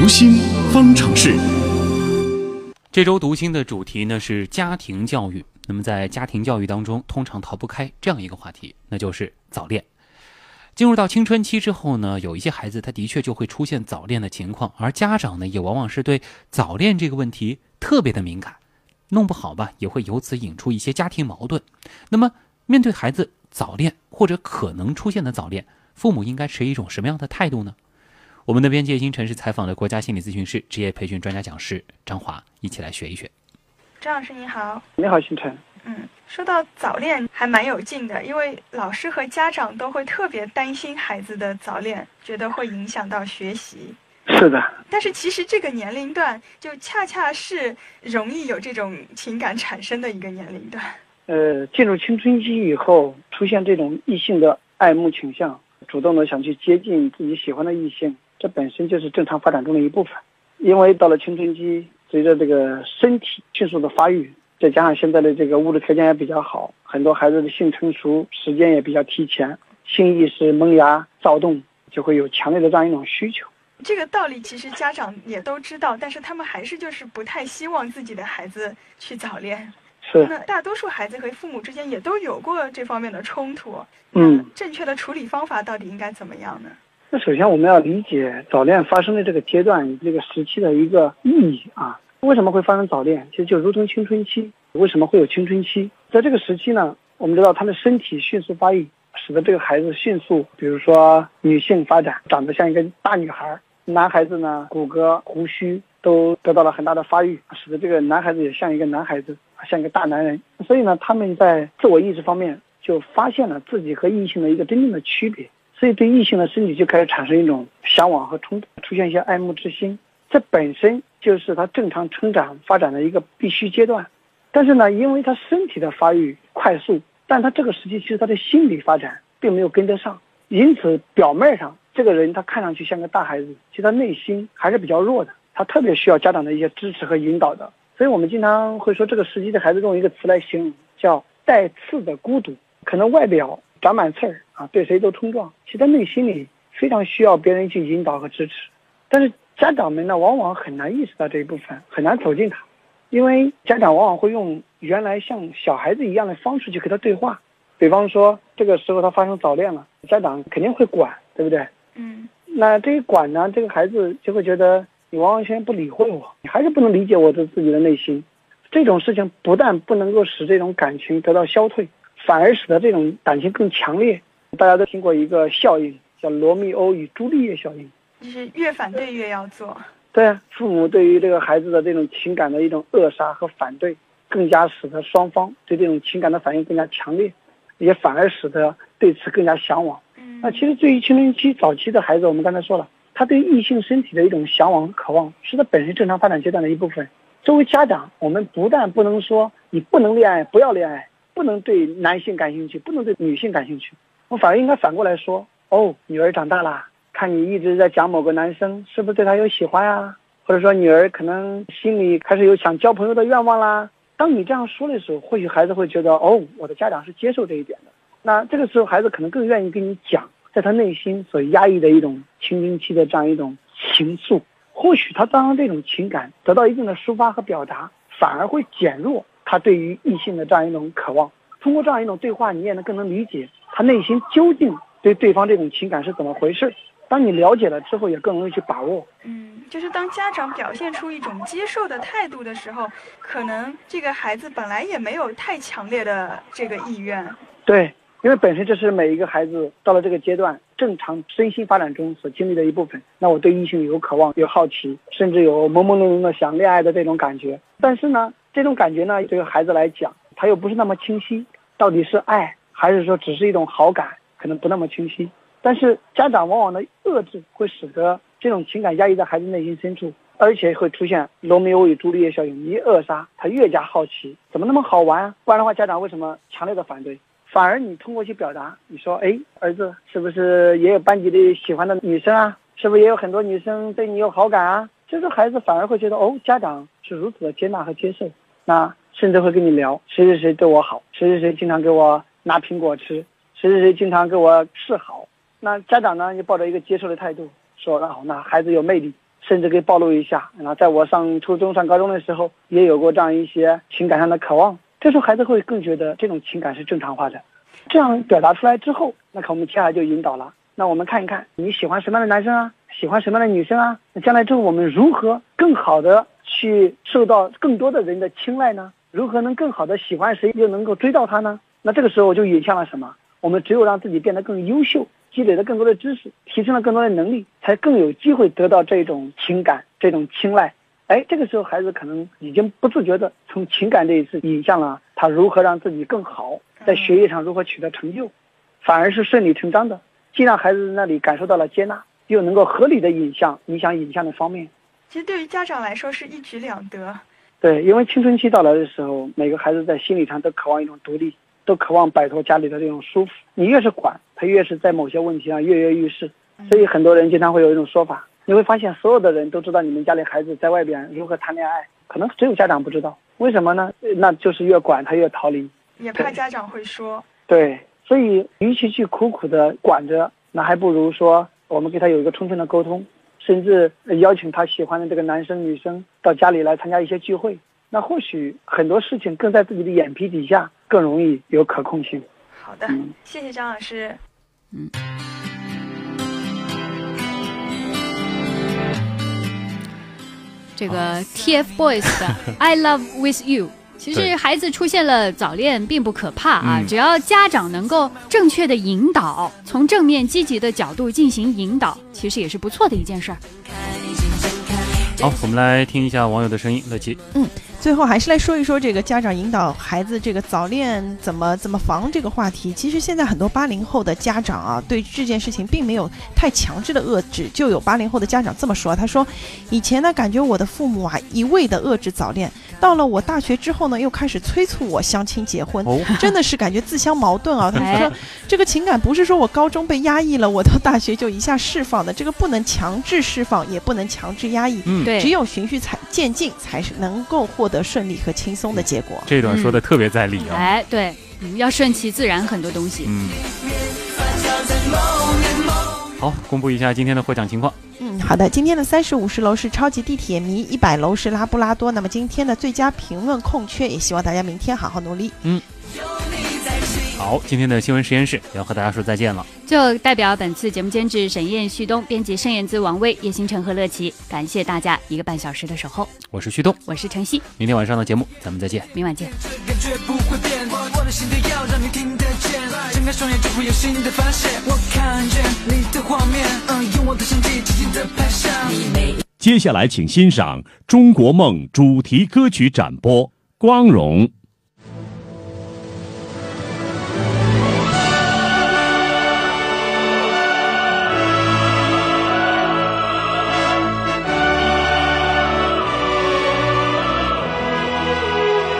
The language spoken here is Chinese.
读心方程式。这周读心的主题呢是家庭教育。那么在家庭教育当中，通常逃不开这样一个话题，那就是早恋。进入到青春期之后呢，有一些孩子他的确就会出现早恋的情况，而家长呢也往往是对早恋这个问题特别的敏感，弄不好吧也会由此引出一些家庭矛盾。那么面对孩子早恋或者可能出现的早恋，父母应该持一种什么样的态度呢？我们的边界星辰是采访了国家心理咨询师、职业培训专家讲师张华，一起来学一学。张老师你好，你好，星辰。嗯，说到早恋还蛮有劲的，因为老师和家长都会特别担心孩子的早恋，觉得会影响到学习。是的，但是其实这个年龄段就恰恰是容易有这种情感产生的一个年龄段。呃，进入青春期以后，出现这种异性的爱慕倾向，主动的想去接近自己喜欢的异性，这本身就是正常发展中的一部分。因为到了青春期，随着这个身体迅速的发育，再加上现在的这个物质条件也比较好，很多孩子的性成熟时间也比较提前，性意识萌芽躁动，就会有强烈的这样一种需求。这个道理其实家长也都知道，但是他们还是就是不太希望自己的孩子去早恋。是。那大多数孩子和父母之间也都有过这方面的冲突。嗯。正确的处理方法到底应该怎么样呢？那首先我们要理解早恋发生的这个阶段、这个时期的一个意义啊。为什么会发生早恋？其实就如同青春期，为什么会有青春期？在这个时期呢，我们知道他的身体迅速发育，使得这个孩子迅速，比如说女性发展，长得像一个大女孩；男孩子呢，骨骼、胡须都得到了很大的发育，使得这个男孩子也像一个男孩子，像一个大男人。所以呢，他们在自我意识方面就发现了自己和异性的一个真正的区别。所以对异性的身体就开始产生一种向往和冲突，出现一些爱慕之心。这本身就是他正常成长发展的一个必须阶段。但是呢，因为他身体的发育快速，但他这个时期其实他的心理发展并没有跟得上，因此表面上这个人他看上去像个大孩子，其实他内心还是比较弱的，他特别需要家长的一些支持和引导的。所以我们经常会说，这个时期的孩子用一个词来形容，叫带刺的孤独。可能外表长满刺儿啊，对谁都冲撞，其实他内心里非常需要别人去引导和支持。但是家长们呢，往往很难意识到这一部分，很难走进他，因为家长往往会用原来像小孩子一样的方式去和他对话。比方说，这个时候他发生早恋了，家长肯定会管，对不对？嗯。那这一管呢，这个孩子就会觉得你完完全全不理会我，你还是不能理解我的自己的内心。这种事情不但不能够使这种感情得到消退。反而使得这种感情更强烈。大家都听过一个效应，叫罗密欧与朱丽叶效应，就是越反对越要做。对，父母对于这个孩子的这种情感的一种扼杀和反对，更加使得双方对这种情感的反应更加强烈，也反而使得对此更加向往。嗯那其实对于青春期早期的孩子，我们刚才说了，他对异性身体的一种向往和、渴望，是他本身正常发展阶段的一部分。作为家长，我们不但不能说你不能恋爱，不要恋爱。不能对男性感兴趣，不能对女性感兴趣，我反而应该反过来说：哦，女儿长大了，看你一直在讲某个男生，是不是对他有喜欢啊？或者说女儿可能心里开始有想交朋友的愿望啦。当你这样说的时候，或许孩子会觉得：哦，我的家长是接受这一点的。那这个时候，孩子可能更愿意跟你讲，在他内心所压抑的一种青春期的这样一种情愫。或许他当这种情感得到一定的抒发和表达，反而会减弱。他对于异性的这样一种渴望，通过这样一种对话，你也能更能理解他内心究竟对对方这种情感是怎么回事。当你了解了之后，也更容易去把握。嗯，就是当家长表现出一种接受的态度的时候，可能这个孩子本来也没有太强烈的这个意愿。对，因为本身这是每一个孩子到了这个阶段正常身心发展中所经历的一部分。那我对异性有渴望、有好奇，甚至有朦朦胧胧的想恋爱的这种感觉。但是呢？这种感觉呢，对于孩子来讲，他又不是那么清晰，到底是爱还是说只是一种好感，可能不那么清晰。但是家长往往的遏制会使得这种情感压抑在孩子内心深处，而且会出现罗密欧与朱丽叶效应，一扼杀他越加好奇，怎么那么好玩啊？不然的话，家长为什么强烈的反对？反而你通过去表达，你说，哎，儿子是不是也有班级里喜欢的女生啊？是不是也有很多女生对你有好感啊？这个孩子反而会觉得，哦，家长是如此的接纳和接受，那甚至会跟你聊谁谁谁对我好，谁谁谁经常给我拿苹果吃，谁谁谁经常给我示好。那家长呢，就抱着一个接受的态度，说，那好，那孩子有魅力，甚至可以暴露一下。然后在我上初中、上高中的时候，也有过这样一些情感上的渴望。这时候孩子会更觉得这种情感是正常化的。这样表达出来之后，那可我们接下来就引导了。那我们看一看你喜欢什么样的男生啊？喜欢什么样的女生啊？那将来之后我们如何更好的去受到更多的人的青睐呢？如何能更好的喜欢谁，又能够追到他呢？那这个时候就引向了什么？我们只有让自己变得更优秀，积累了更多的知识，提升了更多的能力，才更有机会得到这种情感、这种青睐。哎，这个时候孩子可能已经不自觉的从情感这一次引向了他如何让自己更好，在学业上如何取得成就，反而是顺理成章的，既让孩子那里感受到了接纳，又能够合理的引向你想引向的方面。其实对于家长来说是一举两得。对，因为青春期到来的时候，每个孩子在心理上都渴望一种独立，都渴望摆脱家里的这种束缚。你越是管他，越是在某些问题上跃跃欲试。所以很多人经常会有一种说法。你会发现，所有的人都知道你们家里孩子在外边如何谈恋爱，可能只有家长不知道。为什么呢？那就是越管他越逃离，也怕家长会说。对，所以与其去苦苦的管着，那还不如说我们给他有一个充分的沟通，甚至邀请他喜欢的这个男生女生到家里来参加一些聚会。那或许很多事情更在自己的眼皮底下，更容易有可控性。好的，谢谢张老师。嗯。这个 TFBOYS 的 I Love With You，其实孩子出现了早恋并不可怕啊，只要家长能够正确的引导，从正面积极的角度进行引导，其实也是不错的一件事儿。好，我们来听一下网友的声音，乐琪。嗯。最后还是来说一说这个家长引导孩子这个早恋怎么怎么防这个话题。其实现在很多八零后的家长啊，对这件事情并没有太强制的遏制。就有八零后的家长这么说：“他说，以前呢，感觉我的父母啊一味的遏制早恋，到了我大学之后呢，又开始催促我相亲结婚，真的是感觉自相矛盾啊。”他说：“这个情感不是说我高中被压抑了，我到大学就一下释放的，这个不能强制释放，也不能强制压抑。嗯，只有循序才渐进，才是能够获。”获得顺利和轻松的结果，这段说的特别在理啊！哎，对，要顺其自然，很多东西。嗯。好，公布一下今天的获奖情况。嗯，好的，今天的三十五十楼是超级地铁迷，一百楼是拉布拉多。那么今天的最佳评论空缺，也希望大家明天好好努力。嗯。好，今天的新闻实验室要和大家说再见了。就代表本次节目监制沈燕、旭东，编辑盛燕姿、王威、叶星辰和乐琪，感谢大家一个半小时的守候。我是旭东，我是晨曦。明天晚上的节目咱们再见，明晚见。接下来，请欣赏《中国梦》主题歌曲展播，《光荣》。